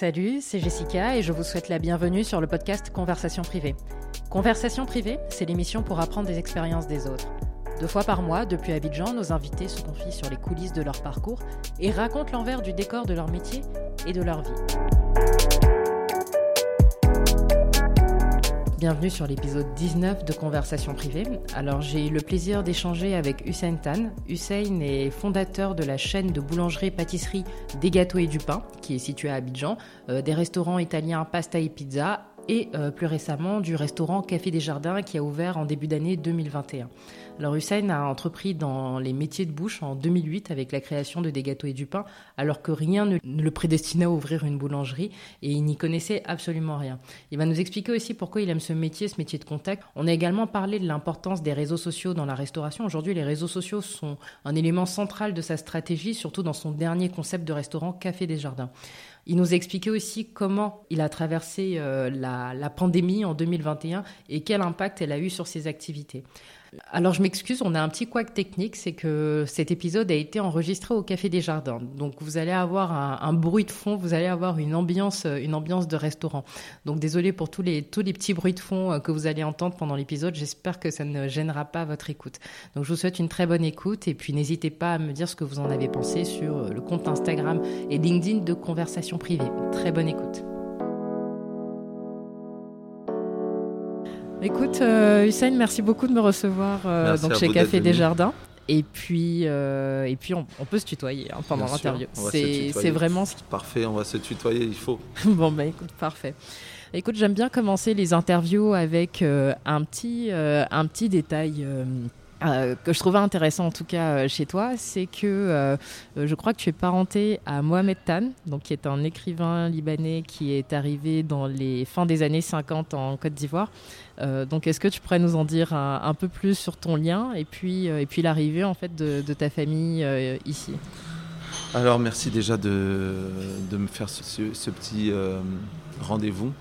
Salut, c'est Jessica et je vous souhaite la bienvenue sur le podcast Conversation privée. Conversation privée, c'est l'émission pour apprendre des expériences des autres. Deux fois par mois, depuis Abidjan, nos invités se confient sur les coulisses de leur parcours et racontent l'envers du décor de leur métier et de leur vie. Bienvenue sur l'épisode 19 de Conversation privée. Alors j'ai eu le plaisir d'échanger avec Hussein Tan. Hussein est fondateur de la chaîne de boulangerie-pâtisserie Des Gâteaux et du Pain, qui est située à Abidjan, euh, des restaurants italiens Pasta et Pizza et euh, plus récemment du restaurant Café des Jardins qui a ouvert en début d'année 2021. Alors Hussein a entrepris dans les métiers de bouche en 2008 avec la création de Des Gâteaux et du Pain, alors que rien ne le prédestinait à ouvrir une boulangerie et il n'y connaissait absolument rien. Il va nous expliquer aussi pourquoi il aime ce métier, ce métier de contact. On a également parlé de l'importance des réseaux sociaux dans la restauration. Aujourd'hui, les réseaux sociaux sont un élément central de sa stratégie, surtout dans son dernier concept de restaurant Café des Jardins. Il nous a expliqué aussi comment il a traversé euh, la, la pandémie en 2021 et quel impact elle a eu sur ses activités. Alors je m'excuse, on a un petit couac technique, c'est que cet épisode a été enregistré au Café des Jardins. Donc vous allez avoir un, bruit de fond, vous allez avoir une ambiance, une ambiance de restaurant. Donc désolé pour tous les, tous les petits bruits de fond euh, que vous allez entendre pendant l'épisode. J'espère que ça ne gênera pas votre écoute. Donc je vous souhaite une très bonne écoute et puis n'hésitez pas à me dire ce que vous en avez pensé sur euh, le compte Instagram et LinkedIn de Conversation Privée. Très bonne écoute. Écoute, euh, Hussein, merci beaucoup de me recevoir euh, donc chez Café des Jardins. Et puis, euh, et puis on, peut se tutoyer hein, pendant l'interview. C'est vraiment ce Parfait, on va se tutoyer, il faut. bon, bah écoute, parfait. Écoute, j'aime bien commencer les interviews avec un, petit, un petit détail euh, que je trouvais intéressant en tout cas euh, chez toi, c'est que euh, je crois que tu es parenté à Mohamed Tan, donc qui est un écrivain libanais qui est arrivé dans les fins des années 50 en Côte d'Ivoire. Donc est-ce que tu pourrais nous en dire un, peu plus sur ton lien et puis, et puis l'arrivée en fait de, ta famille ici? Alors merci déjà de, de me faire ce petit rendez-vous.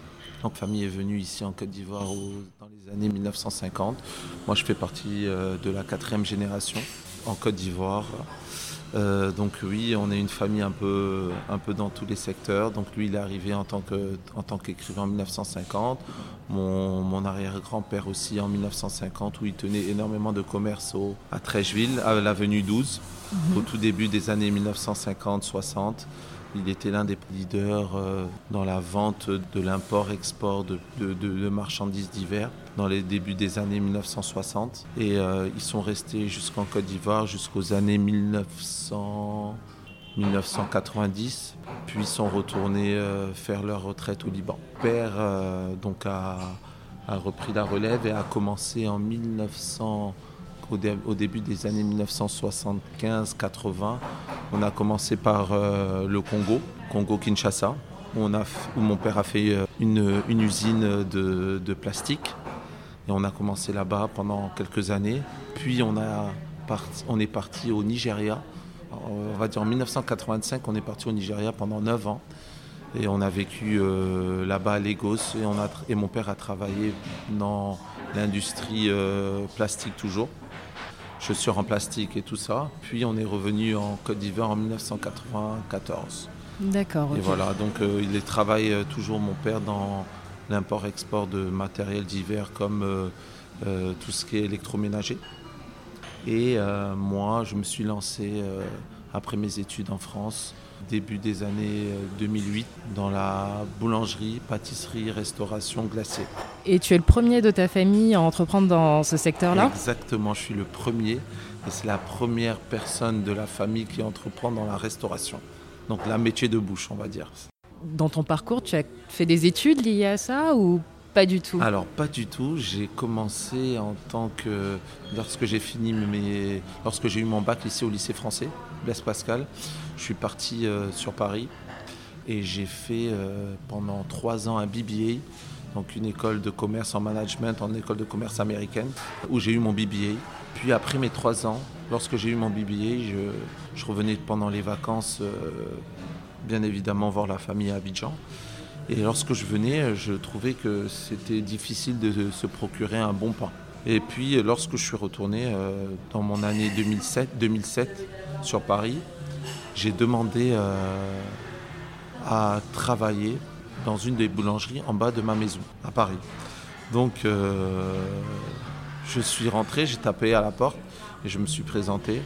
Donc famille est venue ici en Côte d'Ivoire dans les années 1950. Moi je fais partie euh, de la quatrième génération en Côte d'Ivoire. Euh, donc oui, on est une famille un peu, un peu dans tous les secteurs. Donc lui, il est arrivé en tant, que, en tant qu'écrivain en 1950. Mon, mon arrière-grand-père aussi en 1950, où il tenait énormément de commerce à Trècheville, à l'avenue 12, mhm. au tout début des années 1950-60. Il était l'un des leaders euh, dans la vente de l'import-export de, marchandises divers dans les débuts des années 1960. Et euh, ils sont restés jusqu'en Côte d'Ivoire jusqu'aux années 1900, 1990, puis sont retournés euh, faire leur retraite au Liban. Père donc a, repris la relève et a commencé en 1900 au, début des années 1975-80. On a commencé par euh, le Congo, Congo-Kinshasa, où, mon père a fait euh, une, usine de, plastique. Et on a commencé là-bas pendant quelques années. Puis on, a on est parti au Nigeria. On va dire en 1985, on est parti au Nigeria pendant 9 ans. Et on a vécu euh, là-bas à Lagos et, on a et mon père a travaillé dans l'industrie plastique toujours chaussures en plastique et tout ça. Puis on est revenu en Côte d'Ivoire en 1994. D'accord. Et voilà, donc euh, il travaille euh, toujours mon père dans l'import-export de matériel divers comme euh, tout ce qui est électroménager. Et moi, je me suis lancé après mes études en France début des années 2008 euh, dans la boulangerie, pâtisserie, restauration glacée. Et tu es le premier de ta famille à entreprendre dans ce secteur-là? Exactement, je suis le premier et c'est la première personne de la famille qui entreprend dans la restauration. Donc la métier de bouche, on va dire. Dans ton parcours, tu as fait des études liées à ça ou pas du tout? Alors pas du tout. J'ai commencé en tant que lorsque j'ai fini mes lorsque j'ai eu mon bac ici au lycée français Blaise Pascal, je suis parti euh, sur Paris et j'ai fait euh, pendant trois ans un BBA, donc une école de commerce en management en école de commerce américaine, où j'ai eu mon BBA. Puis après mes trois ans, lorsque j'ai eu mon BBA, je, revenais pendant les vacances, euh, bien évidemment, voir la famille à Abidjan. Et lorsque je venais, je trouvais que c'était difficile de se procurer un bon pain. Et puis lorsque je suis retourné dans mon année 2007, 2007 sur Paris, j'ai demandé euh, à travailler dans une des boulangeries en bas de ma maison, à Paris. Donc, euh, je suis rentré, j'ai tapé à la porte et je me suis présenté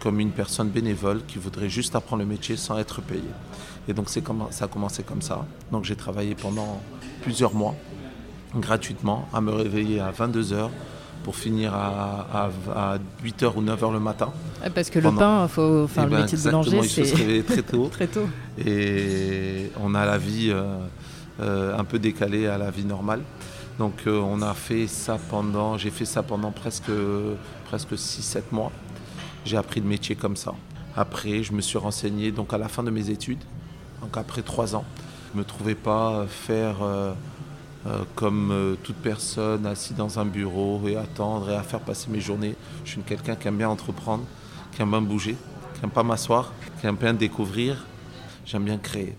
comme une personne bénévole qui voudrait juste apprendre le métier sans être payé. Et donc, comme, ça a commencé comme ça. Donc, j'ai travaillé pendant plusieurs mois, gratuitement, à me réveiller à 22h pour finir à, 8h ou 9h le matin. Parce que le pain, faut, enfin, le eh ben, métier de boulanger, c'est... Il faut se réveiller très tôt. très tôt. Et on a la vie euh, euh, un peu décalée à la vie normale. Donc euh, on a fait ça pendant, j'ai fait ça pendant presque, presque 6-7 mois. J'ai appris le métier comme ça. Après, je me suis renseigné donc à la fin de mes études, donc après 3 ans. Je ne me trouvais pas faire euh, comme euh, toute personne assis dans un bureau et attendre et à faire passer mes journées. Je suis quelqu'un qui aime bien entreprendre, qui aime bien bouger, qui aime pas m'asseoir, qui aime bien découvrir. J'aime bien créer.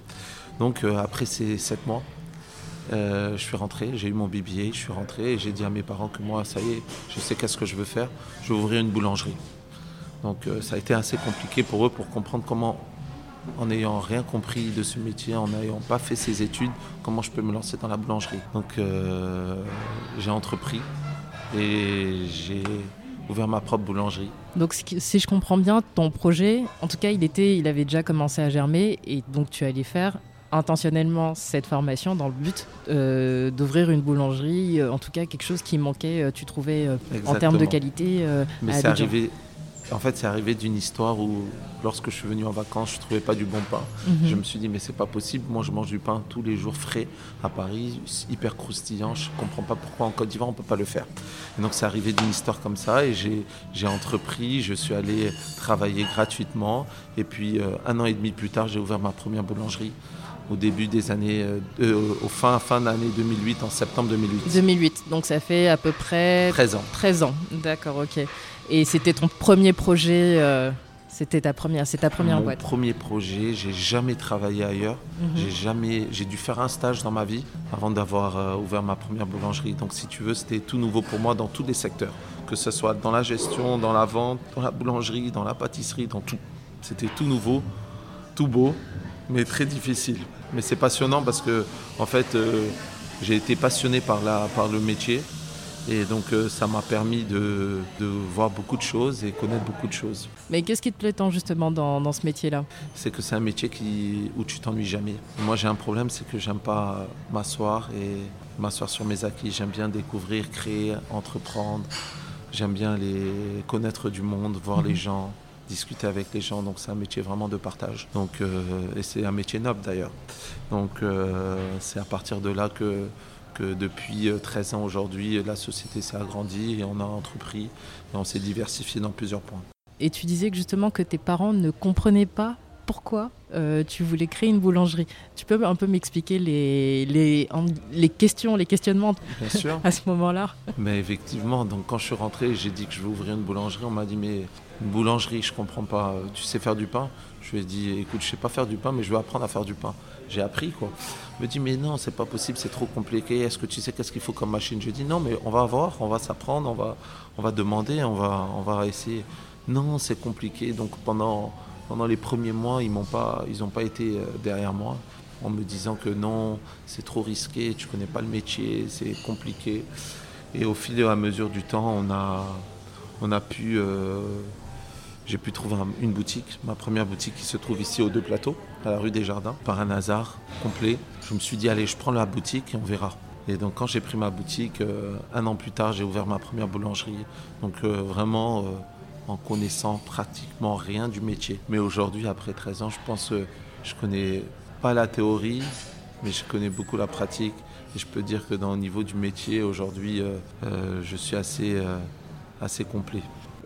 Donc euh, après ces sept mois, je suis rentré, j'ai eu mon BBA, je suis rentré et j'ai dit à mes parents que moi, ça y est, je sais qu'est-ce que je veux faire. Je veux ouvrir une boulangerie. Donc ça a été assez compliqué pour eux pour comprendre comment en n'ayant rien compris de ce métier, en n'ayant pas fait ses études, comment je peux me lancer dans la boulangerie. Donc euh, j'ai entrepris et j'ai ouvert ma propre boulangerie. Donc si je comprends bien, ton projet, en tout cas, il, était, il avait déjà commencé à germer et donc tu allais faire intentionnellement cette formation dans le but euh, d'ouvrir une boulangerie, euh, en tout cas quelque chose qui manquait, tu trouvais, en termes de qualité. Mais c'est arrivé en fait, c'est arrivé d'une histoire où, lorsque je suis venu en vacances, je ne trouvais pas du bon pain. Mhm. Je me suis dit, mais c'est pas possible. Moi, je mange du pain tous les jours frais à Paris, hyper croustillant. Je ne comprends pas pourquoi en Côte d'Ivoire, on ne peut pas le faire. Et donc, c'est arrivé d'une histoire comme ça. Et j'ai entrepris, je suis allé travailler gratuitement. Et puis, euh, un an et demi plus tard, j'ai ouvert ma première boulangerie au début des années, euh, euh, au fin, fin d'année 2008, en septembre 2008. 2008, donc ça fait à peu près 13 ans. 13 ans, d'accord, ok. Et c'était ton premier projet euh, C'était ta première, c'est ta première Mon boîte. Premier projet. J'ai jamais travaillé ailleurs. Mhm. J'ai jamais, j'ai dû faire un stage dans ma vie avant d'avoir euh, ouvert ma première boulangerie. Donc, si tu veux, c'était tout nouveau pour moi dans tous les secteurs, que ce soit dans la gestion, dans la vente, dans la boulangerie, dans la pâtisserie, dans tout. C'était tout nouveau, tout beau, mais très difficile. Mais c'est passionnant parce que, en fait, euh, j'ai été passionné par, la, par le métier. Et donc euh, ça m'a permis de, voir beaucoup de choses et connaître beaucoup de choses. Mais qu'est-ce qui te plaît tant justement dans, ce métier-là? C'est que c'est un métier qui, où tu t'ennuies jamais. Moi j'ai un problème, c'est que j'aime pas m'asseoir et m'asseoir sur mes acquis. J'aime bien découvrir, créer, entreprendre. J'aime bien les connaître du monde, voir les mhm. gens, discuter avec les gens. Donc c'est un métier vraiment de partage. Donc, euh, et c'est un métier noble d'ailleurs. Donc euh, c'est à partir de là que depuis 13 euh, ans aujourd'hui, la société s'est agrandie et on a entrepris et on s'est diversifié dans plusieurs points. Et tu disais que justement que tes parents ne comprenaient pas pourquoi euh, tu voulais créer une boulangerie. Tu peux un peu m'expliquer les, les, les, questions, les questionnements à ce moment-là? Mais effectivement, donc quand je suis rentré, j'ai dit que je veux ouvrir une boulangerie. On m'a dit mais une boulangerie, je comprends pas. Tu sais faire du pain? Je lui ai dit écoute, je sais pas faire du pain, mais je veux apprendre à faire du pain. J'ai appris quoi. Il me dit mais non, c'est pas possible, c'est trop compliqué. Est-ce que tu sais qu'est-ce qu'il faut comme machine? Je dis non, mais on va voir, on va s'apprendre, on va, on va demander, on va, on va essayer. Non, c'est compliqué. Donc pendant pendant les premiers mois, ils n'ont pas, ils pas été euh, derrière moi en me disant que non, c'est trop risqué, tu connais pas le métier, c'est compliqué. Et au fil et à mesure du temps, on a, on a pu, euh, j'ai pu trouver une boutique, ma première boutique qui se trouve ici aux deux plateaux, à la rue des Jardins, par un hasard complet. Je me suis dit, allez, je prends la boutique et on verra. Et donc quand j'ai pris ma boutique, euh, un an plus tard, j'ai ouvert ma première boulangerie. Donc vraiment en connaissant pratiquement rien du métier. Mais aujourd'hui, après 13 ans, je pense que je connais pas la théorie, mais je connais beaucoup la pratique. Et je peux dire que dans le niveau du métier, aujourd'hui, euh, euh, je suis assez, euh, assez complet.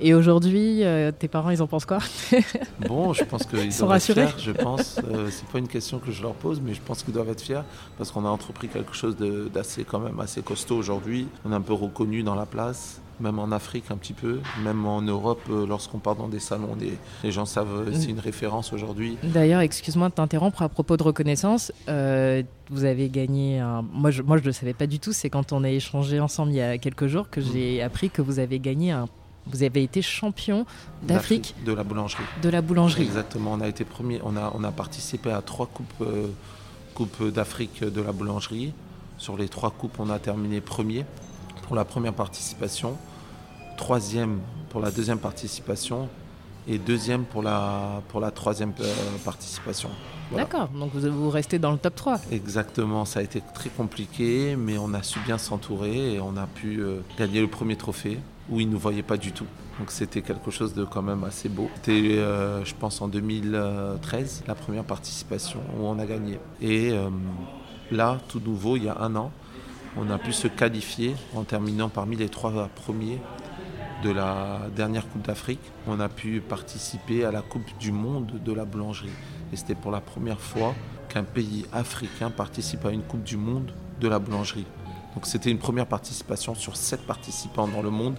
Et aujourd'hui, tes parents, ils en pensent quoi Bon, je pense qu'ils sont rassurés. Fiers, je pense. c'est pas une question que je leur pose, mais je pense qu'ils doivent être fiers parce qu'on a entrepris quelque chose d'assez quand même assez costaud aujourd'hui. On est un peu reconnu dans la place même en Afrique un petit peu, même en Europe, euh, lorsqu'on part dans des salons, les, gens savent, c'est une référence aujourd'hui. D'ailleurs, excuse-moi de t'interrompre à propos de reconnaissance. Euh, vous avez gagné un... Moi, je ne moi, je le savais pas du tout. C'est quand on a échangé ensemble il y a quelques jours que j'ai appris que vous avez gagné un Vous avez été champion d'Afrique de la boulangerie. De la boulangerie. Exactement. On a été premier. On a, on a participé à trois coupes, euh, coupes d'Afrique de la boulangerie. Sur les trois coupes, on a terminé premier pour la première participation, troisième pour la deuxième participation et deuxième pour la, pour la troisième euh, participation. D'accord, donc vous, vous restez dans le top 3. Exactement, ça a été très compliqué, mais on a su bien s'entourer et on a pu euh, gagner le premier trophée où ils ne nous voyaient pas du tout. Donc c'était quelque chose de quand même assez beau. C'était, euh, je pense, en 2013, la première participation où on a gagné. Et là, tout nouveau, il y a un an, on a pu se qualifier en terminant parmi les trois premiers de la dernière Coupe d'Afrique. On a pu participer à la Coupe du Monde de la boulangerie. Et c'était pour la première fois qu'un pays africain participe à une Coupe du Monde de la boulangerie. Donc c'était une première participation sur sept participants dans le monde.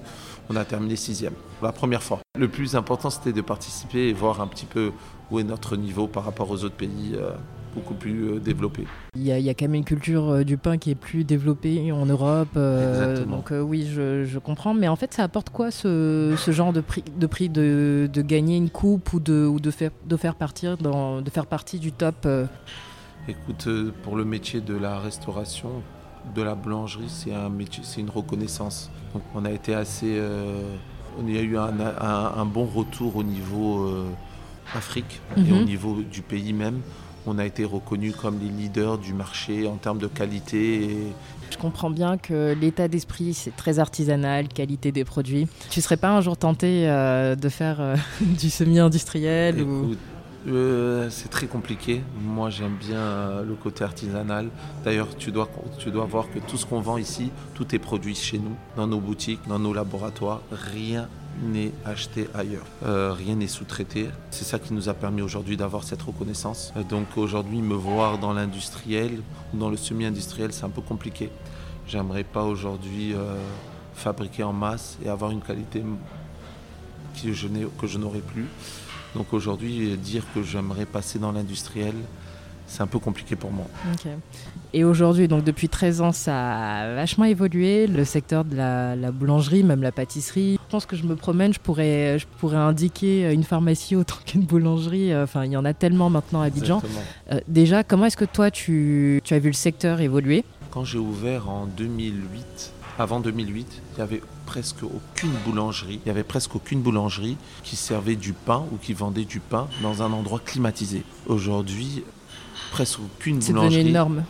On a terminé sixième, la première fois. Le plus important, c'était de participer et voir un petit peu où est notre niveau par rapport aux autres pays euh, beaucoup plus euh, développé. Il y, a, il y, a, quand même une culture euh, du pain qui est plus développée en Europe. Euh, donc oui, je, je, comprends. Mais en fait, ça apporte quoi ce, ce genre de prix, de, prix de, de, gagner une coupe ou de, ou de, faire, de, faire, partir dans, de faire partie du top Écoute, pour le métier de la restauration, de la boulangerie, c'est un métier, c'est une reconnaissance. Donc on a été assez, euh, on a eu un, un, un, bon retour au niveau euh, Afrique mm -hmm. et au Mhm. niveau du pays même on a été reconnus comme les leaders du marché en termes de qualité. Et... Je comprends bien que l'état d'esprit, c'est très artisanal, qualité des produits. Tu serais pas un jour tenté euh, de faire du semi-industriel ou... euh, C'est très compliqué. Moi, j'aime bien euh, le côté artisanal. D'ailleurs, tu dois, tu dois voir que tout ce qu'on vend ici, tout est produit chez nous, dans nos boutiques, dans nos laboratoires. Rien n'est acheté ailleurs. Euh, rien n'est sous-traité. C'est ça qui nous a permis aujourd'hui d'avoir cette reconnaissance. Donc aujourd'hui, me voir dans l'industriel ou dans le semi-industriel, c'est un peu compliqué. J'aimerais pas aujourd'hui fabriquer en masse et avoir une qualité que je n'aurais plus. Donc aujourd'hui, dire que j'aimerais passer dans l'industriel, c'est un peu compliqué pour moi. Okay. Et aujourd'hui, donc depuis 13 ans, ça a vachement évolué, le secteur de la, la, boulangerie, même la pâtisserie. Je pense que je me promène, je pourrais, je pourrais indiquer une pharmacie autant qu'une boulangerie. Enfin, il y en a tellement maintenant à Abidjan. Euh, déjà, comment est-ce que toi, tu, tu as vu le secteur évoluer? Quand j'ai ouvert en 2008, avant 2008, il n'y avait presque aucune boulangerie. Il y avait presque aucune boulangerie qui servait du pain ou qui vendait du pain dans un endroit climatisé. Aujourd'hui, presque aucune boulangerie. C'est devenu une norme.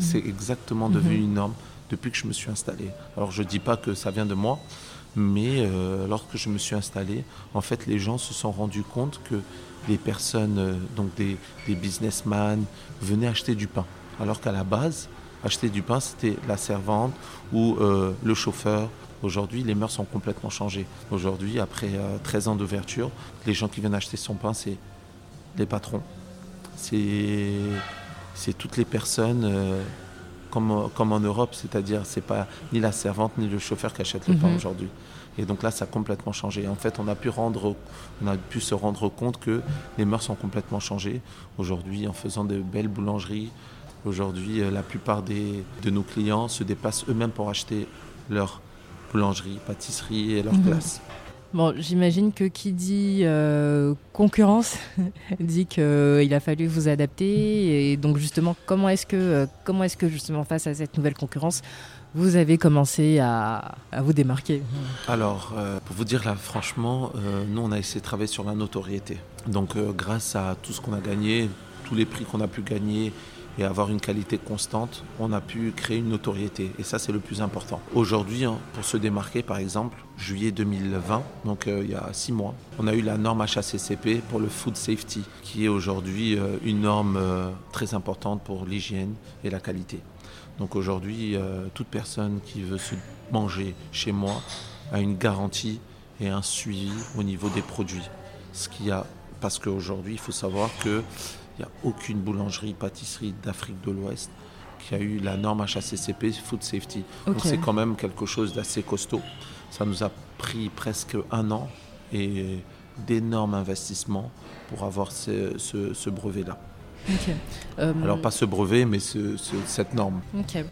C'est exactement devenu mmh. une norme depuis que je me suis installé. Alors je ne dis pas que ça vient de moi, mais euh, lorsque je me suis installé, en fait, les gens se sont rendus compte que les personnes, euh, donc des, des businessmen, venaient acheter du pain. Alors qu'à la base, acheter du pain, c'était la servante ou euh, le chauffeur. Aujourd'hui, les mœurs sont complètement changées. Aujourd'hui, après 13 ans d'ouverture, les gens qui viennent acheter son pain, c'est les patrons, c'est toutes les personnes euh, comme, comme en Europe, c'est-à-dire c'est pas ni la servante ni le chauffeur qui achète le Mhm. pain aujourd'hui. Et donc là, ça a complètement changé. En fait, on a pu, rendre, on a pu se rendre compte que les mœurs sont complètement changées. Aujourd'hui, en faisant de belles boulangeries, aujourd'hui, euh, la plupart des, de nos clients se déplacent eux-mêmes pour acheter leur boulangerie, pâtisserie et leur Mhm. glace. Bon, j'imagine que qui dit euh, concurrence dit qu'il a fallu vous adapter. Et donc justement, comment est-ce que, euh, comment est-ce que justement face à cette nouvelle concurrence, vous avez commencé à, à vous démarquer? Alors, euh, pour vous dire là, franchement, euh, nous on a essayé de travailler sur la notoriété. Donc, euh, grâce à tout ce qu'on a gagné, tous les prix qu'on a pu gagner et avoir une qualité constante, on a pu créer une notoriété. Et ça, c'est le plus important. Aujourd'hui, hein, pour se démarquer, par exemple, juillet 2020, donc euh, il y a six mois, on a eu la norme HACCP pour le food safety, qui est aujourd'hui euh, une norme euh, très importante pour l'hygiène et la qualité. Donc aujourd'hui, toute personne qui veut se manger chez moi a une garantie et un suivi au niveau des produits. Ce a, parce qu'aujourd'hui, il faut savoir que il n'y a aucune boulangerie, pâtisserie d'Afrique de l'Ouest qui a eu la norme HACCP Food Safety. Okay. Donc c'est quand même quelque chose d'assez costaud. Ça nous a pris presque un an et d'énormes investissements pour avoir ce, ce, ce brevet-là. Okay. Euh... Alors pas ce brevet, mais ce, cette norme. Okay.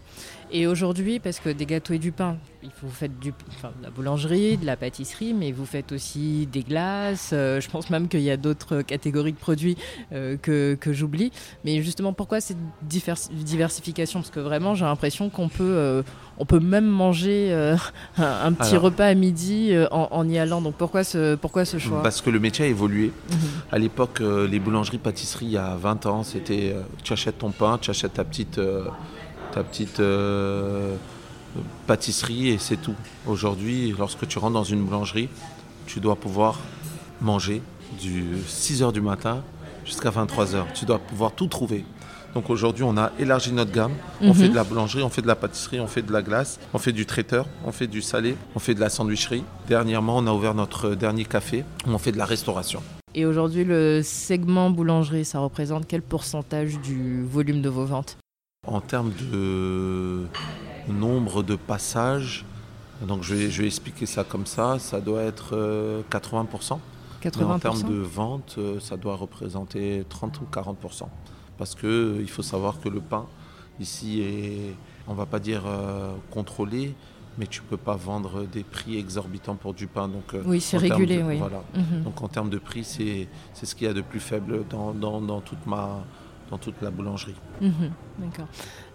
Et aujourd'hui, parce que des gâteaux et du pain, vous faites du, de la boulangerie, de la pâtisserie, mais vous faites aussi des glaces. Euh, je pense même qu'il y a d'autres catégories de produits euh, que, que j'oublie. Mais justement, pourquoi cette diversification? Parce que vraiment, j'ai l'impression qu'on peut, euh, on peut même manger un, petit repas à midi en, y allant. Donc pourquoi ce, pourquoi ce choix? Parce que le métier a évolué. Mhm. À l'époque, les boulangeries-pâtisseries, il y a 20 ans, c'était tu achètes ton pain, tu achètes ta petite ta petite euh, pâtisserie et c'est tout. Aujourd'hui, lorsque tu rentres dans une boulangerie, tu dois pouvoir manger du 6h du matin jusqu'à 23h. Tu dois pouvoir tout trouver. Donc aujourd'hui, on a élargi notre gamme. On fait mhm. de la boulangerie, on fait de la pâtisserie, on fait de la glace, on fait du traiteur, on fait du salé, on fait de la sandwicherie. Dernièrement, on a ouvert notre dernier café où on fait de la restauration. Et aujourd'hui, le segment boulangerie, ça représente quel pourcentage du volume de vos ventes? En termes de nombre de passages, donc je vais, expliquer ça comme ça, ça doit être 80%. Euh, en termes de vente, euh, ça doit représenter 30 ou 40%. Parce qu'il euh, faut savoir que le pain, ici, est, on ne va pas dire contrôlé, mais tu ne peux pas vendre des prix exorbitants pour du pain. Donc, oui, c'est régulé, oui. Voilà. Mhm. Donc en termes de prix, c'est ce qu'il y a de plus faible dans, dans toute ma dans toute la boulangerie. Mhm, d'accord.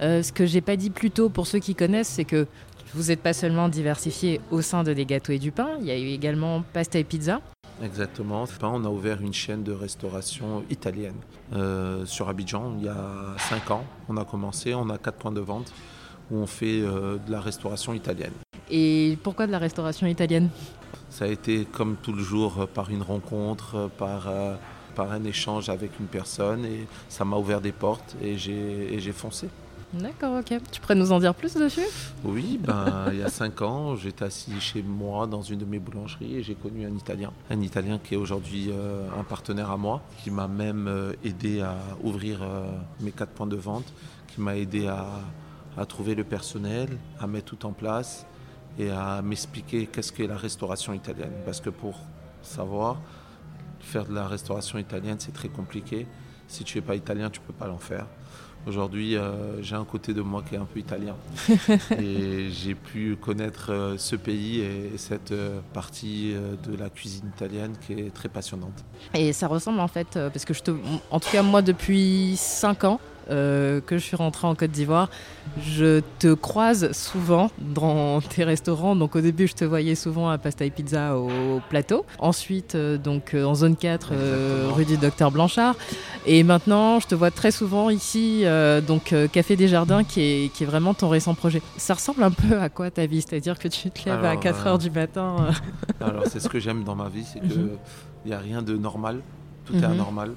Euh, ce que j'ai pas dit plus tôt pour ceux qui connaissent, c'est que vous n'êtes pas seulement diversifié au sein de des gâteaux et du pain, il y a eu également pasta et pizza. Exactement. On a ouvert une chaîne de restauration italienne euh, sur Abidjan il y a 5 ans. On a commencé, on a quatre points de vente où on fait euh, de la restauration italienne. Et pourquoi de la restauration italienne? Ça a été comme tout le jour par une rencontre, par par un échange avec une personne et ça m'a ouvert des portes et j'ai foncé. D'accord, ok. Tu pourrais nous en dire plus dessus? Oui, ben, il y a cinq ans, j'étais assis chez moi dans une de mes boulangeries et j'ai connu un Italien. Un Italien qui est aujourd'hui euh, un partenaire à moi, qui m'a même euh, aidé à ouvrir euh, mes quatre points de vente, qui m'a aidé à, à, trouver le personnel, à mettre tout en place et à m'expliquer qu'est-ce qu'est la restauration italienne. Parce que pour savoir, faire de la restauration italienne, c'est très compliqué. Si tu n'es pas italien, tu ne peux pas l'en faire. Aujourd'hui, euh, j'ai un côté de moi qui est un peu italien. et j'ai pu connaître euh, ce pays et cette euh, partie de la cuisine italienne qui est très passionnante. Et ça ressemble en fait, parce que je te, en tout cas moi depuis 5 ans, euh, que je suis rentrée en Côte d'Ivoire, je te croise souvent dans tes restaurants. Donc au début, je te voyais souvent à Pasta et Pizza au plateau. Ensuite, euh, donc euh, en zone 4, rue du Docteur Blanchard. Et maintenant, je te vois très souvent ici, donc Café des Jardins, qui est, qui est vraiment ton récent projet. Ça ressemble un peu à quoi ta vie? C'est-à-dire que tu te lèves à 4 heures du matin Alors c'est ce que j'aime dans ma vie, c'est qu'il n'y a rien de normal. Tout est mhm. anormal.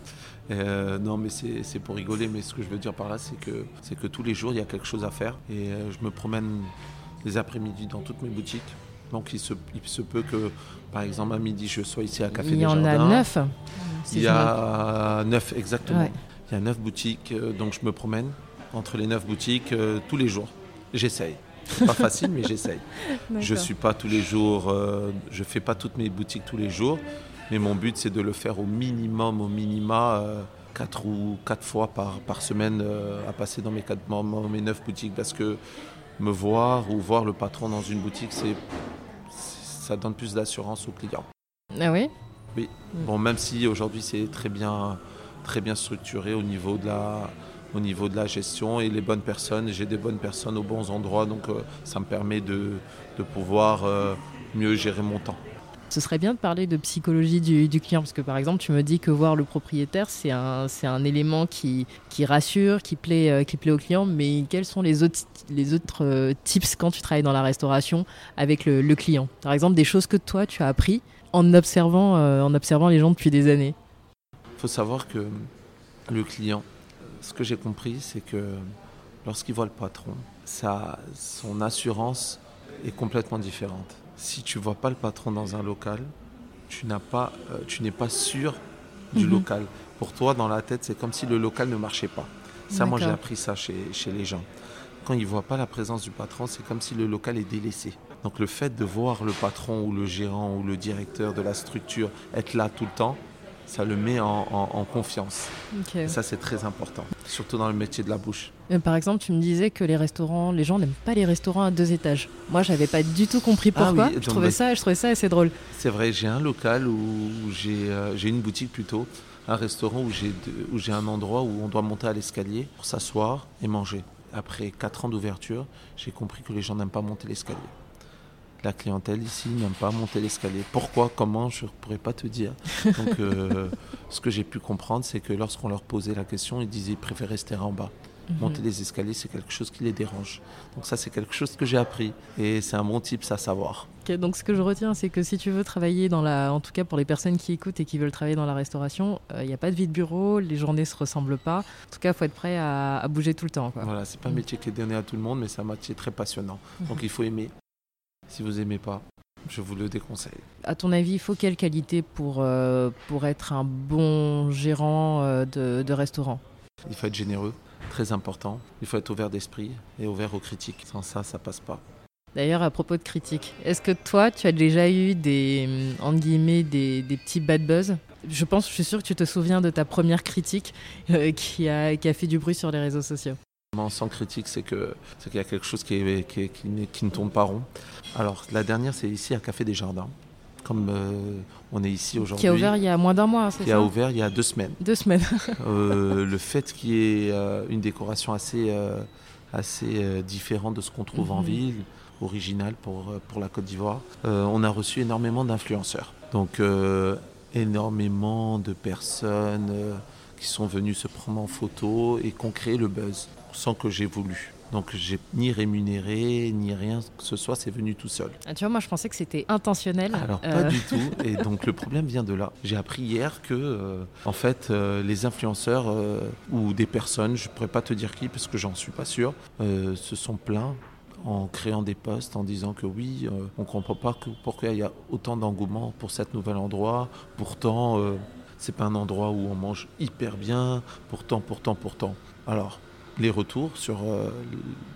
Euh, non, mais c'est pour rigoler, mais ce que je veux dire par là, c'est que, que tous les jours, il y a quelque chose à faire. Et euh, je me promène les après-midi dans toutes mes boutiques. Donc il se, il se, peut que, par exemple, à midi, je sois ici à Café Il y en a neuf Il y a neuf, exactement. Il y a neuf boutiques, euh, donc je me promène entre les neuf boutiques tous les jours. J'essaye. C'est pas facile, mais j'essaye. Je suis pas tous les jours, je fais pas toutes mes boutiques tous les jours. Mais mon but, c'est de le faire au minimum, au minima, euh, quatre ou quatre fois par, par semaine euh, à passer dans mes, quatre, mes neuf boutiques. Parce que me voir ou voir le patron dans une boutique, c'est, ça donne plus d'assurance aux clients. Ah oui? Oui. Mm. Bon, même si aujourd'hui c'est très bien, très bien structuré au niveau de la, au niveau de la gestion et les bonnes personnes. J'ai des bonnes personnes aux bons endroits, donc euh, ça me permet de, de pouvoir mieux gérer mon temps. Ce serait bien de parler de psychologie du, client, parce que par exemple, tu me dis que voir le propriétaire, c'est un, c'est un élément qui, qui rassure, qui plaît, euh, qui plaît au client, mais quels sont les autres, les autres euh, tips quand tu travailles dans la restauration avec le, client? Par exemple, des choses que toi, tu as appris en observant, euh, en observant les gens depuis des années. Il faut savoir que le client, ce que j'ai compris, c'est que lorsqu'il voit le patron, son assurance est complètement différente si tu vois pas le patron dans un local, tu n'as pas, euh, tu n'es pas sûr du mhm. local. Pour toi, dans la tête, c'est comme si le local ne marchait pas. Ça, moi, j'ai appris ça chez, chez les gens. Quand ils ne voient pas la présence du patron, c'est comme si le local est délaissé. Donc le fait de voir le patron ou le gérant ou le directeur de la structure être là tout le temps, ça le met en, confiance. ça, c'est très important, surtout dans le métier de la bouche. Euh, par exemple, tu me disais que les restaurants, les gens n'aiment pas les restaurants à deux étages. Moi, j'avais pas du tout compris ah pourquoi. je, trouvais ça, je trouvais ça assez drôle. C'est vrai, j'ai un local où j'ai euh, une boutique plutôt, un restaurant où j'ai un endroit où on doit monter à l'escalier pour s'asseoir et manger. Après 4 ans d'ouverture, j'ai compris que les gens n'aiment pas monter l'escalier. La clientèle ici n'aime pas monter l'escalier. Pourquoi, comment, je ne pourrais pas te dire. Donc, euh, ce que j'ai pu comprendre, c'est que lorsqu'on leur posait la question, ils disaient qu'ils préfèrent rester en bas. Mhm. Monter les escaliers, c'est quelque chose qui les dérange. Donc ça, c'est quelque chose que j'ai appris. Et c'est un bon type, ça, à savoir. donc ce que je retiens, c'est que si tu veux travailler dans la... En tout cas, pour les personnes qui écoutent et qui veulent travailler dans la restauration, il euh, n'y a pas de vie de bureau, les journées ne se ressemblent pas. En tout cas, il faut être prêt à, bouger tout le temps. Quoi. Voilà, c'est pas un mhm. métier qui est donné à tout le monde, mais c'est un métier très passionnant. Mhm. Donc il faut aimer. Si vous aimez pas, je vous le déconseille. À ton avis, il faut quelle qualité pour, euh, pour être un bon gérant euh, de, restaurant? Il faut être généreux, très important. Il faut être ouvert d'esprit et ouvert aux critiques. Sans ça, ça passe pas. D'ailleurs, à propos de critiques, est-ce que toi, tu as déjà eu des, entre guillemets, des, des petits bad buzz? Je pense, je suis sûr que tu te souviens de ta première critique euh, qui, a, qui a fait du bruit sur les réseaux sociaux. Sans critique, c'est qu'il y a quelque chose qui, qui, ne tourne pas rond. Alors, la dernière, c'est ici à Café des Jardins. Comme euh, on est ici aujourd'hui. Qui a ouvert il y a moins d'un mois, c'est ça Qui a ouvert il y a deux semaines. Deux semaines. Euh, le fait qu'il y ait euh, une décoration assez, assez différente de ce qu'on trouve en mhm. ville, originale pour, pour la Côte d'Ivoire, on a reçu énormément d'influenceurs. Donc, énormément de personnes qui sont venues se prendre en photo et qui ont créé le buzz sans que j'ai voulu. Donc j'ai ni rémunéré, ni rien que ce soit, c'est venu tout seul. Ah, tu vois, moi je pensais que c'était intentionnel. Alors pas euh. du tout. Et donc le problème vient de là. J'ai appris hier que, euh, en fait, euh, les influenceurs ou des personnes, je pourrais pas te dire qui parce que j'en suis pas sûr, se sont plaints en créant des posts en disant que oui, on ne comprend pas pourquoi il y a autant d'engouement pour cet nouvel endroit. Pourtant, c'est pas un endroit où on mange hyper bien. Pourtant, pourtant, pourtant. Alors, les retours sur, euh,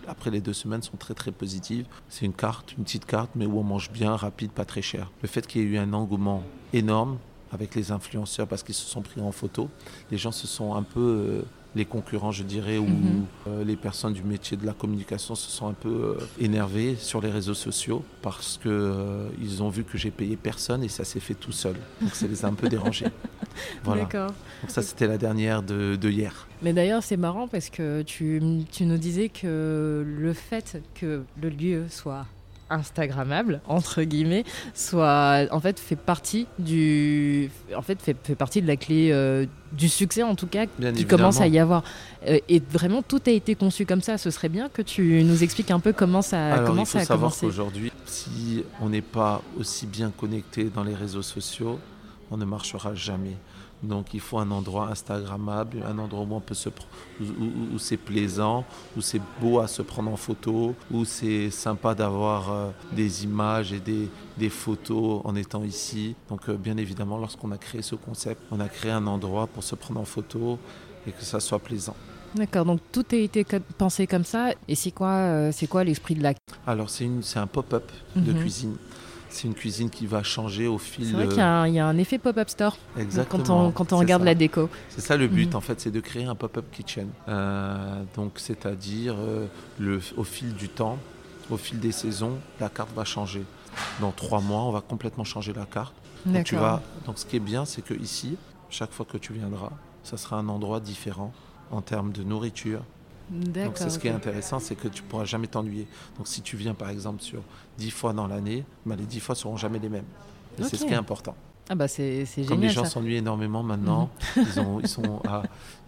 après les deux semaines sont très très positifs. C'est une carte, une petite carte, mais où on mange bien, rapide, pas très cher. Le fait qu'il y ait eu un engouement énorme avec les influenceurs parce qu'ils se sont pris en photo, les gens se sont un peu euh, les concurrents, je dirais, ou mhm. euh, les personnes du métier de la communication se sont un peu euh, énervés sur les réseaux sociaux parce que euh, ils ont vu que j'ai payé personne et ça s'est fait tout seul. Donc ça les a un peu dérangés. Voilà. D'accord. Donc ça c'était la dernière de, de hier. Mais d'ailleurs c'est marrant parce que tu, tu nous disais que le fait que le lieu soit instagrammable entre guillemets soit en fait fait partie du en fait fait, fait partie de la clé euh, du succès en tout cas qui commence à y avoir. Euh, et vraiment tout a été conçu comme ça. Ce serait bien que tu nous expliques un peu comment ça Alors, comment il faut ça a savoir qu'aujourd'hui si on n'est pas aussi bien connecté dans les réseaux sociaux on ne marchera jamais donc il faut un endroit instagrammable, un endroit où on peut se où, c'est plaisant, où c'est beau à se prendre en photo, où c'est sympa d'avoir euh, des images et des, des, photos en étant ici. Donc euh, bien évidemment, lorsqu'on a créé ce concept, on a créé un endroit pour se prendre en photo et que ça soit plaisant. D'accord, donc tout a été pensé comme ça. Et c'est quoi, euh, c'est quoi l'esprit de l'acte Alors c'est un pop-up de mhm. cuisine. C'est une cuisine qui va changer au fil. C'est vrai qu'il y, a un effet pop-up store quand on, quand on regarde la déco. C'est ça le but, mhm. en fait, c'est de créer un pop-up kitchen. Euh, donc, c'est-à-dire, euh, le, au fil du temps, au fil des saisons, la carte va changer. Dans trois mois, on va complètement changer la carte. Donc, tu vas, donc ce qui est bien, c'est que ici, chaque fois que tu viendras, ça sera un endroit différent en termes de nourriture, donc c'est ce qui est intéressant, c'est que tu pourras jamais t'ennuyer. Donc si tu viens par exemple sur 10 fois dans l'année, bah, les 10 fois seront jamais les mêmes. Et c'est ce qui est important. Ah bah c'est génial. Comme les gens s'ennuient énormément maintenant, mhm. ils, ont, ils, sont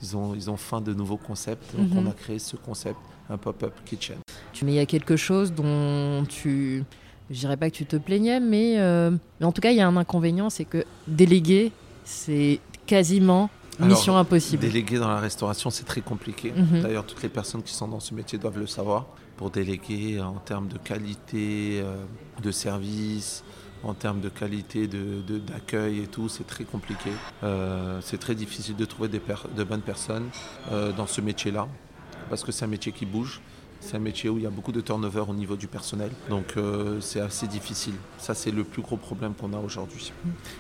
ils, ont, ils ont faim de nouveaux concepts. Donc on mhm. a créé ce concept, un pop-up kitchen. Mais il y a quelque chose dont tu... Je dirais pas que tu te plaignais, mais, euh, mais en tout cas, il y a un inconvénient, c'est que déléguer, c'est quasiment Mission impossible. Déléguer dans la restauration, c'est très compliqué. Mhm. D'ailleurs, toutes les personnes qui sont dans ce métier doivent le savoir. Pour déléguer en termes de qualité euh, de service, en termes de qualité d'accueil de, et tout, c'est très compliqué. Euh, c'est très difficile de trouver des de bonnes personnes euh, dans ce métier-là, parce que c'est un métier qui bouge. C'est un métier où il y a beaucoup de turnover au niveau du personnel, donc euh, c'est assez difficile. Ça, c'est le plus gros problème qu'on a aujourd'hui.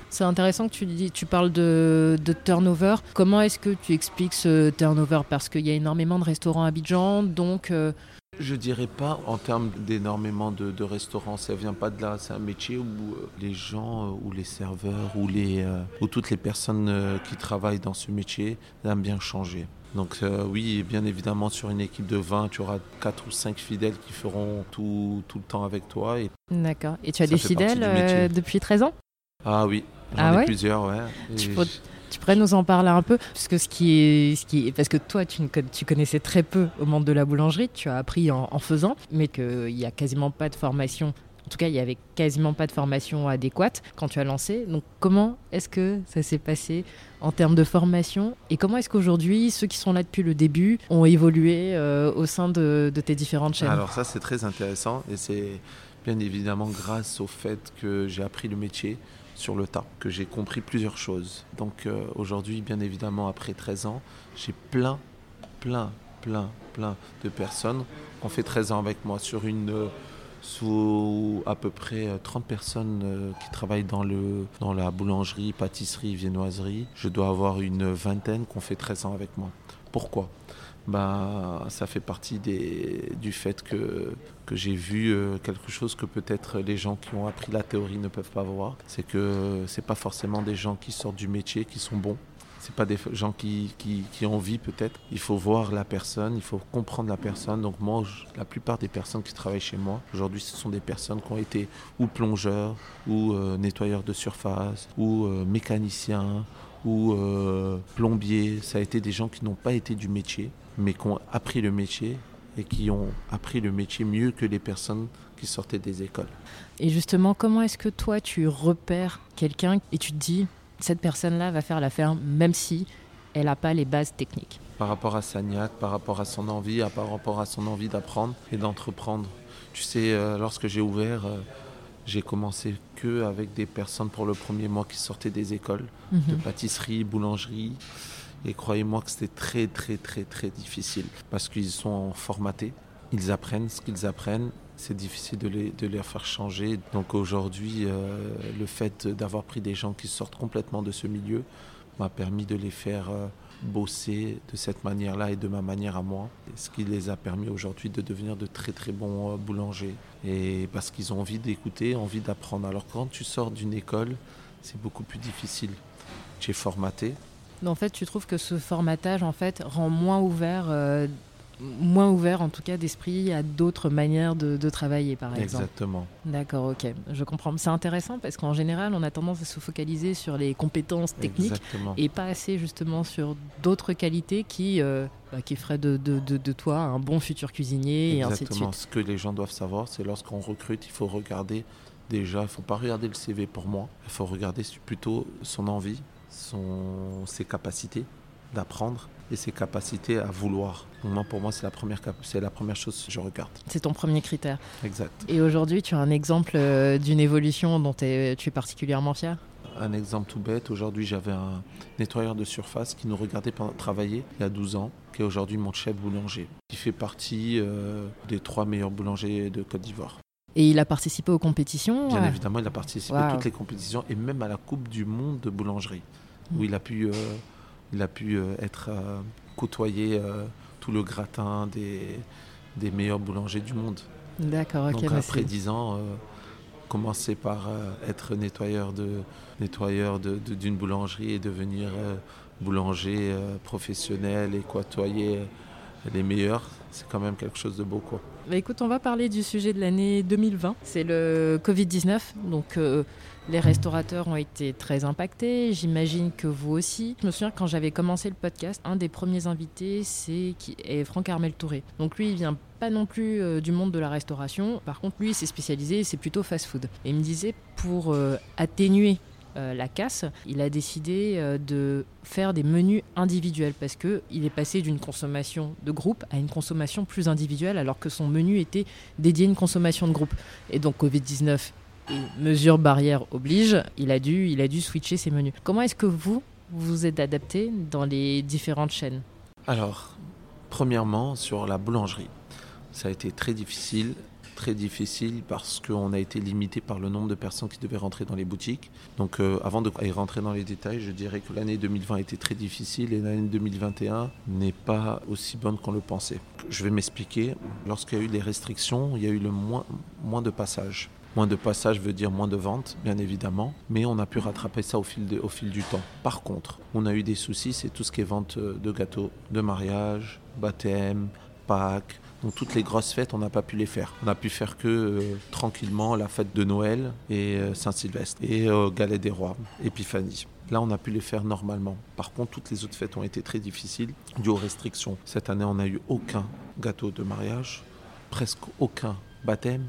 C'est intéressant que tu, dis, tu parles de, de turnover. Comment est-ce que tu expliques ce turnover? Parce qu'il y a énormément de restaurants à Abidjan, donc... Euh, je dirais pas en termes d'énormément de, restaurants, ça vient pas de là. C'est un métier où euh, les gens, euh, ou les serveurs, ou, les, ou toutes les personnes qui travaillent dans ce métier aiment bien changer. Donc oui, bien évidemment, sur une équipe de 20, tu auras 4 ou 5 fidèles qui feront tout, tout le temps avec toi. D'accord. Et tu as des fidèles depuis 13 ans? Ah oui, j'en ah ai plusieurs, ouais. Tu pourrais nous en parler un peu? Parce que ce qui est, ce qui est, parce que toi, tu, tu connaissais très peu au monde de la boulangerie, tu as appris en, faisant, mais qu'il n'y a quasiment pas de formation. En tout cas, il n'y avait quasiment pas de formation adéquate quand tu as lancé. Donc, comment est-ce que ça s'est passé en termes de formation Et comment est-ce qu'aujourd'hui, ceux qui sont là depuis le début ont évolué euh, au sein de, tes différentes chaînes? Alors, ça, c'est très intéressant et c'est bien évidemment grâce au fait que j'ai appris le métier sur le tas, que j'ai compris plusieurs choses. Donc euh, aujourd'hui, bien évidemment, après 13 ans, j'ai plein, plein, plein, plein de personnes qui ont fait 13 ans avec moi sur une... Euh, sous à peu près 30 euh, personnes qui travaillent dans, le, dans la boulangerie, pâtisserie, viennoiserie. Je dois avoir une vingtaine qui ont fait 13 ans avec moi. Pourquoi? Bah, ça fait partie des, du fait que, que j'ai vu euh, quelque chose que peut-être les gens qui ont appris la théorie ne peuvent pas voir. C'est que c'est pas forcément des gens qui sortent du métier qui sont bons. C'est pas des gens qui, qui, ont envie peut-être. Il faut voir la personne, il faut comprendre la personne. Donc moi, la plupart des personnes qui travaillent chez moi, aujourd'hui, ce sont des personnes qui ont été ou plongeurs, ou euh, nettoyeurs de surface, ou euh, mécaniciens, ou plombiers. Ça a été des gens qui n'ont pas été du métier, mais qui ont appris le métier et qui ont appris le métier mieux que les personnes qui sortaient des écoles. Et justement, comment est-ce que toi tu repères quelqu'un et tu te dis cette personne-là va faire l'affaire même si elle n'a pas les bases techniques Par rapport à sa niaque, par rapport à son envie, par rapport à son envie d'apprendre et d'entreprendre. Tu sais, euh, lorsque j'ai ouvert, euh, j'ai commencé que avec des personnes pour le premier mois qui sortaient des écoles de mhm. pâtisserie, boulangerie. Et croyez-moi que c'était très très très très difficile parce qu'ils sont formatés, ils apprennent ce qu'ils apprennent. C'est difficile de les, faire changer. Donc aujourd'hui, euh, le fait d'avoir pris des gens qui sortent complètement de ce milieu m'a permis de les faire euh, bosser de cette manière-là et de ma manière à moi. Ce qui les a permis aujourd'hui de devenir de très très bons euh, boulangers. Et parce qu'ils ont envie d'écouter, envie d'apprendre. Alors quand tu sors d'une école, c'est beaucoup plus difficile. Tu formaté, en fait, tu trouves que ce formatage en fait rend moins ouvert, moins ouvert en tout cas d'esprit à d'autres manières de, travailler, par exemple. Exactement. D'accord, ok, je comprends. C'est intéressant parce qu'en général, on a tendance à se focaliser sur les compétences techniques et pas assez justement sur d'autres qualités qui, euh, bah, qui feraient de, de, toi un bon futur cuisinier et ainsi de suite. Ce que les gens doivent savoir, c'est lorsqu'on recrute, il faut regarder déjà, il ne faut pas regarder le CV pour moi, il faut regarder plutôt son envie, son, ses capacités d'apprendre et ses capacités à vouloir. Moi, pour moi, c'est la première, c'est la première chose que je regarde. C'est ton premier critère. Exact. Et aujourd'hui, tu as un exemple euh, d'une évolution dont tu es particulièrement fier? Un exemple tout bête. Aujourd'hui, j'avais un nettoyeur de surface qui nous regardait travailler il y a 12 ans, qui est aujourd'hui mon chef boulanger, qui fait partie euh, des trois meilleurs boulangers de Côte d'Ivoire. Et il a participé aux compétitions Bien évidemment, il a participé à toutes les compétitions et même à la Coupe du Monde de boulangerie où il a pu, euh, il a pu euh, être euh, côtoyer tout le gratin des, des meilleurs boulangers du monde. D'accord, ok. Donc après dix ans, commencer par être nettoyeur de nettoyeur d'une boulangerie et devenir boulanger professionnel et côtoyer les meilleurs, c'est quand même quelque chose de beau. Quoi. Bah écoute, on va parler du sujet de l'année 2020. C'est le Covid-19. Donc les restaurateurs ont été très impactés, j'imagine que vous aussi. Je me souviens quand j'avais commencé le podcast, un des premiers invités, c'est Franck Armel Touré. Donc lui, il vient pas non plus euh, du monde de la restauration. Par contre, lui, il s'est spécialisé, c'est plutôt fast-food. Et il me disait, pour euh, atténuer euh, la casse, il a décidé de faire des menus individuels parce que il est passé d'une consommation de groupe à une consommation plus individuelle alors que son menu était dédié à une consommation de groupe. Et donc Covid-19 mesures barrières oblige, il a dû, il a dû switcher ses menus. Comment est-ce que vous vous êtes adapté dans les différentes chaînes? Alors, premièrement, sur la boulangerie. Ça a été très difficile très difficile parce qu'on a été limité par le nombre de personnes qui devaient rentrer dans les boutiques. Donc euh, avant de rentrer dans les détails, je dirais que l'année 2020 était très difficile et l'année 2021 n'est pas aussi bonne qu'on le pensait. Je vais m'expliquer. Lorsqu'il y a eu des restrictions, il y a eu le moins, moins de passages. Moins de passages veut dire moins de ventes, bien évidemment, mais on a pu rattraper ça au fil, au fil du temps. Par contre, on a eu des soucis, c'est tout ce qui est vente de gâteaux, de mariage, baptême, Pâques, donc toutes les grosses fêtes, on n'a pas pu les faire. On a pu faire que euh, tranquillement la fête de Noël et euh, Saint-Sylvestre et euh, Galet des Rois, Épiphanie. Là, on a pu les faire normalement. Par contre, toutes les autres fêtes ont été très difficiles dû aux restrictions. Cette année, on n'a eu aucun gâteau de mariage, presque aucun baptême,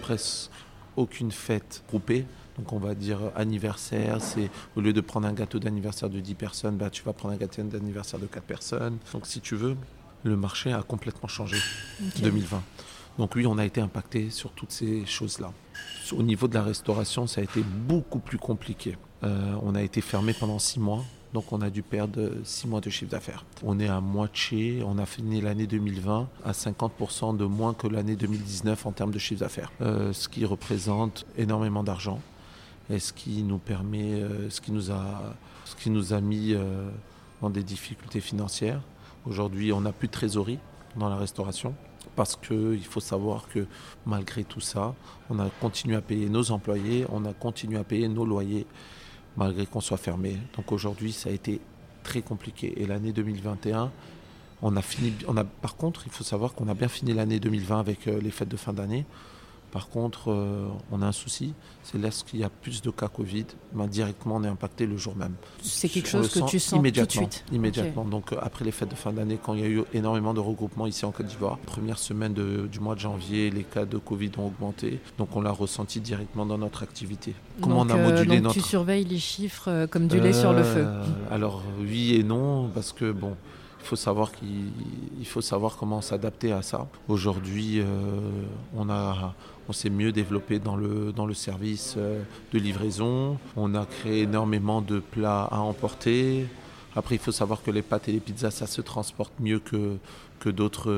presque aucune fête groupée. Donc on va dire anniversaire, c'est au lieu de prendre un gâteau d'anniversaire de 10 personnes, bah, tu vas prendre un gâteau d'anniversaire de 4 personnes. Donc si tu veux, le marché a complètement changé en 2020. Donc oui, on a été impacté sur toutes ces choses-là. Au niveau de la restauration, ça a été beaucoup plus compliqué. Euh, on a été fermé pendant six mois, donc on a dû perdre six mois de chiffre d'affaires. On est à moitié, on a fini l'année 2020 à 50% de moins que l'année 2019 en termes de chiffre d'affaires, euh, ce qui représente énormément d'argent et ce qui nous permet, euh, ce qui nous a, ce qui nous a mis dans des difficultés financières. Aujourd'hui, on n'a plus de trésorerie dans la restauration parce qu'il faut savoir que malgré tout ça, on a continué à payer nos employés, on a continué à payer nos loyers malgré qu'on soit fermé. Donc aujourd'hui, ça a été très compliqué. Et l'année 2021, on a fini. Par contre, il faut savoir qu'on a bien fini l'année 2020 avec euh, les fêtes de fin d'année. Par contre, euh, on a un souci, c'est lorsqu'il y a plus de cas Covid, ben, directement on est impacté le jour même. C'est quelque chose que tu sens immédiatement, tout de suite Immédiatement. Donc euh, après les fêtes de fin d'année, quand il y a eu énormément de regroupements ici en Côte d'Ivoire, première semaine du mois de janvier, les cas de Covid ont augmenté. Donc on l'a ressenti directement dans notre activité. Comment on a euh, modulé donc Tu surveilles les chiffres comme du lait sur le feu. Alors oui et non, parce que bon. Il faut savoir qu'il faut savoir comment s'adapter à ça. Aujourd'hui, on a on s'est mieux développé dans le, dans le service euh, de livraison. On a créé énormément de plats à emporter. Après, il faut savoir que les pâtes et les pizzas, ça se transporte mieux que, que d'autres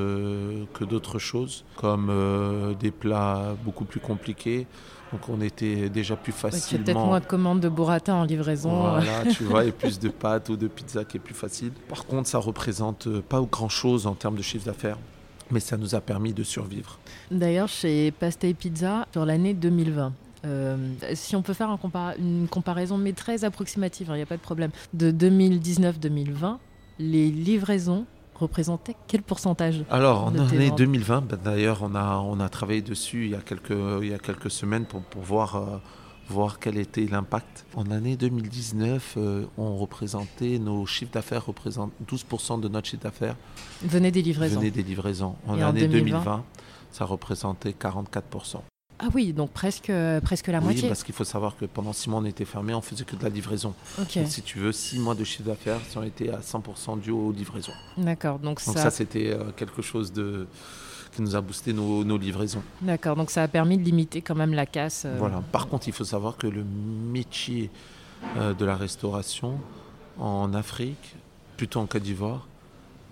que d'autres choses, comme euh, des plats beaucoup plus compliqués. Donc on était déjà plus facilement. peut-être moins de commandes de burrata en livraison. Voilà, tu vois, et plus de pâtes ou de pizza qui est plus facile. Par contre, ça représente pas grand-chose en termes de chiffre d'affaires mais ça nous a permis de survivre. D'ailleurs, chez Pasta et Pizza, sur l'année 2020, euh, si on peut faire une comparaison, mais très approximative, il hein, n'y a pas de problème, de 2019-2020, les livraisons représentaient quel pourcentage Alors, en année 2020, ben, d'ailleurs, on a, on a travaillé dessus il y a quelques, il y a quelques semaines pour, pour voir euh, voir quel était l'impact. En année 2019, euh, on représentait, nos chiffres d'affaires représentent 12% de notre chiffre d'affaires. Venait des livraisons. Venait des livraisons. En année 2020, ça représentait 44%. Ah oui, donc presque, presque la oui, moitié. parce qu'il faut savoir que pendant six mois, on était fermé, on faisait que de la livraison. Donc, si tu veux, six mois de chiffre d'affaires, on était à 100% dû aux livraisons. D'accord. Donc, donc ça, c'était euh, quelque chose de qui nous a boosté nos, livraisons. D'accord, donc ça a permis de limiter quand même la casse. Euh. Voilà. Par contre, il faut savoir que le métier euh, de la restauration en Afrique, plutôt en Côte d'Ivoire,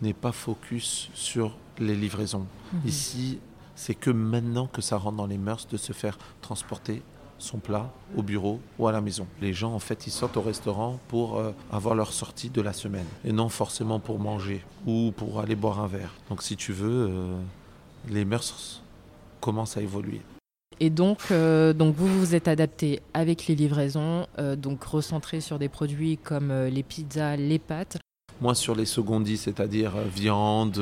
n'est pas focus sur les livraisons. Mhm. Ici, c'est que maintenant que ça rentre dans les mœurs de se faire transporter son plat au bureau ou à la maison. Les gens, en fait, ils sortent au restaurant pour euh, avoir leur sortie de la semaine et non forcément pour manger ou pour aller boire un verre. Donc, si tu veux, les mœurs commencent à évoluer. Et donc, euh, donc vous vous êtes adapté avec les livraisons, euh, donc recentré sur des produits comme euh, les pizzas, les pâtes. Moi sur les secondis, c'est-à-dire viande,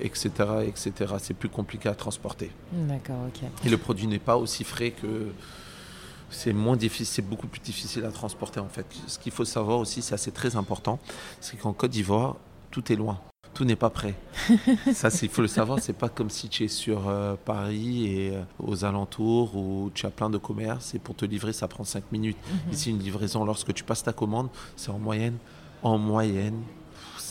etc., mhm. etc. C'est plus compliqué à transporter. D'accord, ok. Et le produit n'est pas aussi frais que c'est moins difficile, c'est beaucoup plus difficile à transporter en fait. Ce qu'il faut savoir aussi, ça c'est très important, c'est qu'en Côte d'Ivoire, tout est loin tout n'est pas prêt. ça, il faut le savoir, c'est pas comme si tu es sur euh, Paris et euh, aux alentours où tu as plein de commerces et pour te livrer, ça prend 5 minutes. Mhm. Ici, une livraison, lorsque tu passes ta commande, c'est en moyenne, en moyenne,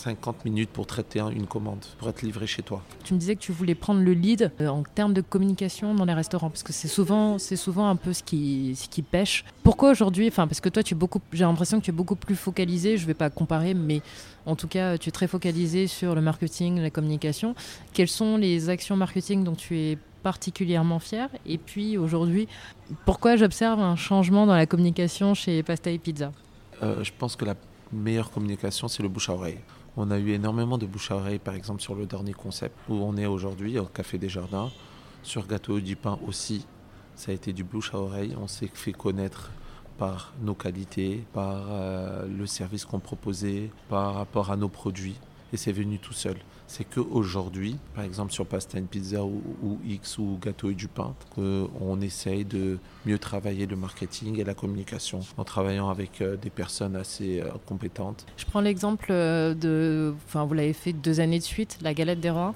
50 minutes pour traiter une commande, pour être livré chez toi. Tu me disais que tu voulais prendre le lead euh, en termes de communication dans les restaurants, parce que c'est souvent, c'est souvent un peu ce qui, ce qui pêche. Pourquoi aujourd'hui Enfin, parce que toi, tu es beaucoup, j'ai l'impression que tu es beaucoup plus focalisé. Je ne vais pas comparer, mais en tout cas, tu es très focalisé sur le marketing, la communication. Quelles sont les actions marketing dont tu es particulièrement fier? Et puis aujourd'hui, pourquoi j'observe un changement dans la communication chez Pasta et Pizza? Euh, Je pense que la meilleure communication, c'est le bouche à oreille. On a eu énormément de bouche à oreille, par exemple, sur le dernier concept où on est aujourd'hui, au Café des Jardins. Sur Gâteau du Pain aussi, ça a été du bouche à oreille. On s'est fait connaître par nos qualités, par euh, le service qu'on proposait, par rapport à nos produits. Et c'est venu tout seul c'est qu'aujourd'hui, par exemple sur Pasta and Pizza ou, X ou Gâteau et du pain, qu'on essaye de mieux travailler le marketing et la communication en travaillant avec euh, des personnes assez euh, compétentes. Je prends l'exemple euh, de, enfin vous l'avez fait deux années de suite, la galette des rois,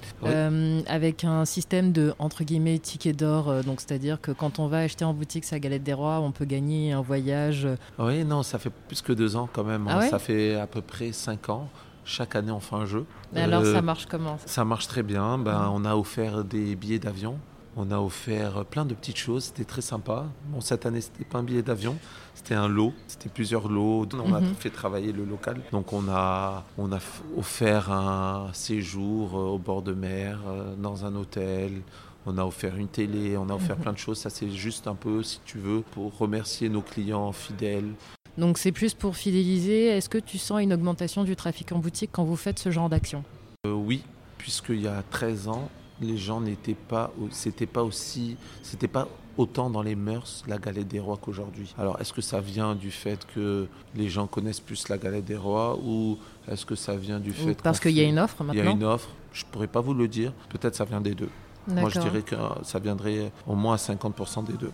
avec un système de entre guillemets ticket d'or, donc c'est-à-dire que quand on va acheter en boutique sa galette des rois, on peut gagner un voyage. Oui, non, ça fait plus que deux ans quand même, hein. ah ça fait à peu près cinq ans. Chaque année, on fait un jeu. Mais alors, ça euh, marche comment Ça? marche très bien. Ben, On a offert des billets d'avion. On a offert plein de petites choses. C'était très sympa. Bon, cette année, c'était pas un billet d'avion. C'était un lot. C'était plusieurs lots. On a mhm. fait travailler le local. Donc, on a, on a offert un séjour euh, au bord de mer, euh, dans un hôtel. On a offert une télé, on a offert mhm. plein de choses. Ça, c'est juste un peu, si tu veux, pour remercier nos clients fidèles. Donc c'est plus pour fidéliser. Est-ce que tu sens une augmentation du trafic en boutique quand vous faites ce genre d'action? Euh, Oui, puisqu'il y a 13 ans, les gens n'étaient pas, c'était pas aussi, c'était pas autant dans les mœurs la galette des rois qu'aujourd'hui. Alors est-ce que ça vient du fait que les gens connaissent plus la galette des rois ou est-ce que ça vient du fait parce qu'il y a une offre maintenant Il y a une offre. Je pourrais pas vous le dire. Peut-être ça vient des deux. Moi, je dirais que ça viendrait au moins à 50% des deux.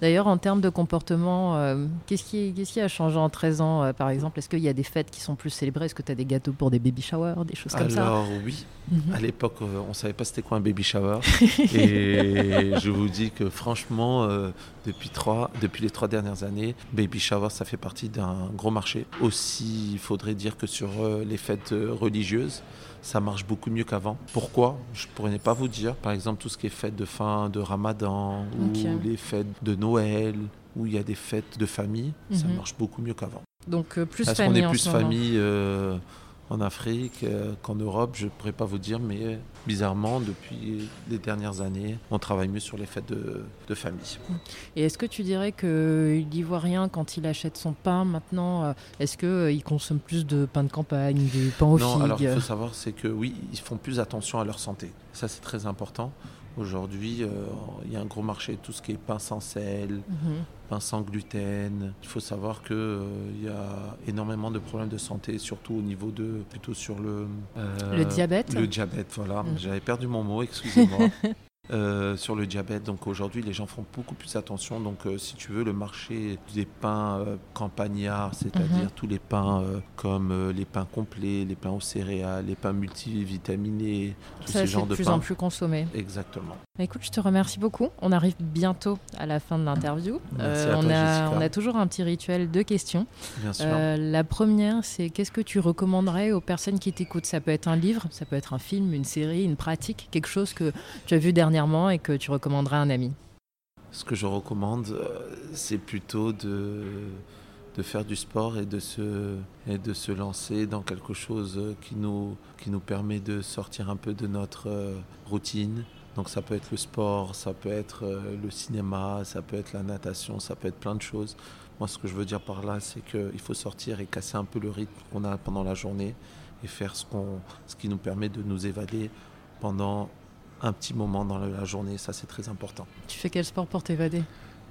D'ailleurs, en termes de comportement, euh, qu'est-ce qui, qui, a changé en 13 ans, euh, par exemple? Est-ce qu'il y a des fêtes qui sont plus célébrées? Est-ce que tu as des gâteaux pour des baby showers, des choses comme ça? Alors, oui. Mhm. À l'époque, euh, on ne savait pas c'était quoi un baby shower. et je vous dis que franchement, depuis, trois, depuis les trois dernières années, baby shower, ça fait partie d'un gros marché. Aussi, il faudrait dire que sur les fêtes religieuses, ça marche beaucoup mieux qu'avant. Pourquoi? Je ne pourrais pas vous dire. Par exemple, tout ce qui est fête de fin de Ramadan ou les fêtes de Noël, où il y a des fêtes de famille, ça mhm. marche beaucoup mieux qu'avant. Donc euh, plus Parce famille. qu'on est plus famille euh, en Afrique euh, qu'en Europe, je ne pourrais pas vous dire, mais bizarrement, depuis les dernières années, on travaille mieux sur les fêtes de, famille. Et est-ce que tu dirais que l'Ivoirien, quand il achète son pain maintenant, euh, est-ce qu'il euh, il consomme plus de pain de campagne, du pain au Non, alors il faut savoir, c'est que oui, ils font plus attention à leur santé. Ça, c'est très important. Aujourd'hui, euh, il y a un gros marché de tout ce qui est pain sans sel, mhm. pain sans gluten. Il faut savoir qu'il euh, y a énormément de problèmes de santé, surtout au niveau de, plutôt sur le... Euh, le diabète Le diabète, voilà. Mhm. J'avais perdu mon mot, excusez-moi. Euh, sur le diabète. Donc aujourd'hui, les gens font beaucoup plus attention. Donc euh, si tu veux, le marché des pains euh, campagnards, c'est-à-dire mhm. tous les pains comme les pains complets, les pains aux céréales, les pains multivitaminés, tous ces genres de plus en plus consommé. Exactement. Bah, écoute, je te remercie beaucoup. On arrive bientôt à la fin de l'interview. on, a, on a toujours un petit rituel de questions. Bien sûr. la première, c'est qu'est-ce que tu recommanderais aux personnes qui t'écoutent? Ça peut être un livre, ça peut être un film, une série, une pratique, quelque chose que tu as vu dernièrement et que tu recommanderais à un ami? Ce que je recommande, euh, c'est plutôt de, de faire du sport et de, se, et de se lancer dans quelque chose qui nous, qui nous permet de sortir un peu de notre euh, routine. Donc ça peut être le sport, ça peut être euh, le cinéma, ça peut être la natation, ça peut être plein de choses. Moi, ce que je veux dire par là, c'est qu'il faut sortir et casser un peu le rythme qu'on a pendant la journée et faire ce, qu'on, ce qui nous permet de nous évader pendant un petit moment dans la journée, ça c'est très important. Tu fais quel sport pour t'évader?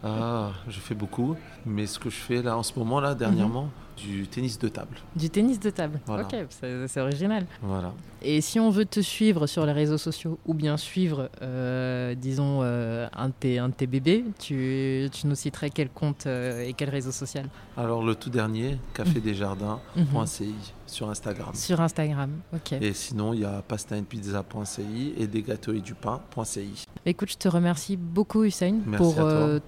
Ah, je fais beaucoup, mais ce que je fais là en ce moment là dernièrement, mhm. Du tennis de table. Du tennis de table. Ok, c'est original. Voilà. Et si on veut te suivre sur les réseaux sociaux ou bien suivre, euh, disons, euh, un, de tes, un, tes, bébés, tu, tu, nous citerais quel compte euh, et quel réseau social? Alors le tout dernier, cafédesjardins.ci. Mhm sur Instagram. Sur Instagram, ok. Et sinon, il y a pastaandpizza.ci et des gâteaux et du pain.ci. Écoute, je te remercie beaucoup, Hussein, pour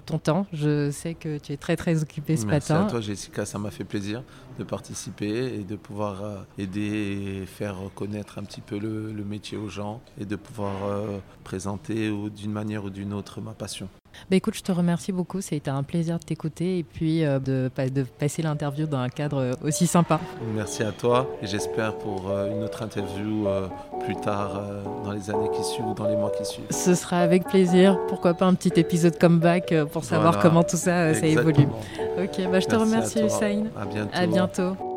ton temps. Je sais que tu es très, très occupé ce matin. Merci à toi, Jessica, ça m'a fait plaisir. De participer et de pouvoir euh, aider et faire connaître un petit peu le, métier aux gens et de pouvoir euh, présenter d'une manière ou d'une autre ma passion. Bah écoute, je te remercie beaucoup. Ça a été un plaisir de t'écouter et puis euh, de, de, passer l'interview dans un cadre aussi sympa. Merci à toi et j'espère pour une autre interview plus tard dans les années qui suivent ou dans les mois qui suivent. Ce sera avec plaisir. Pourquoi pas un petit épisode comeback pour savoir comment tout ça, ça évolue. Ok, bah je te remercie, Hussein. À bientôt. À bientôt.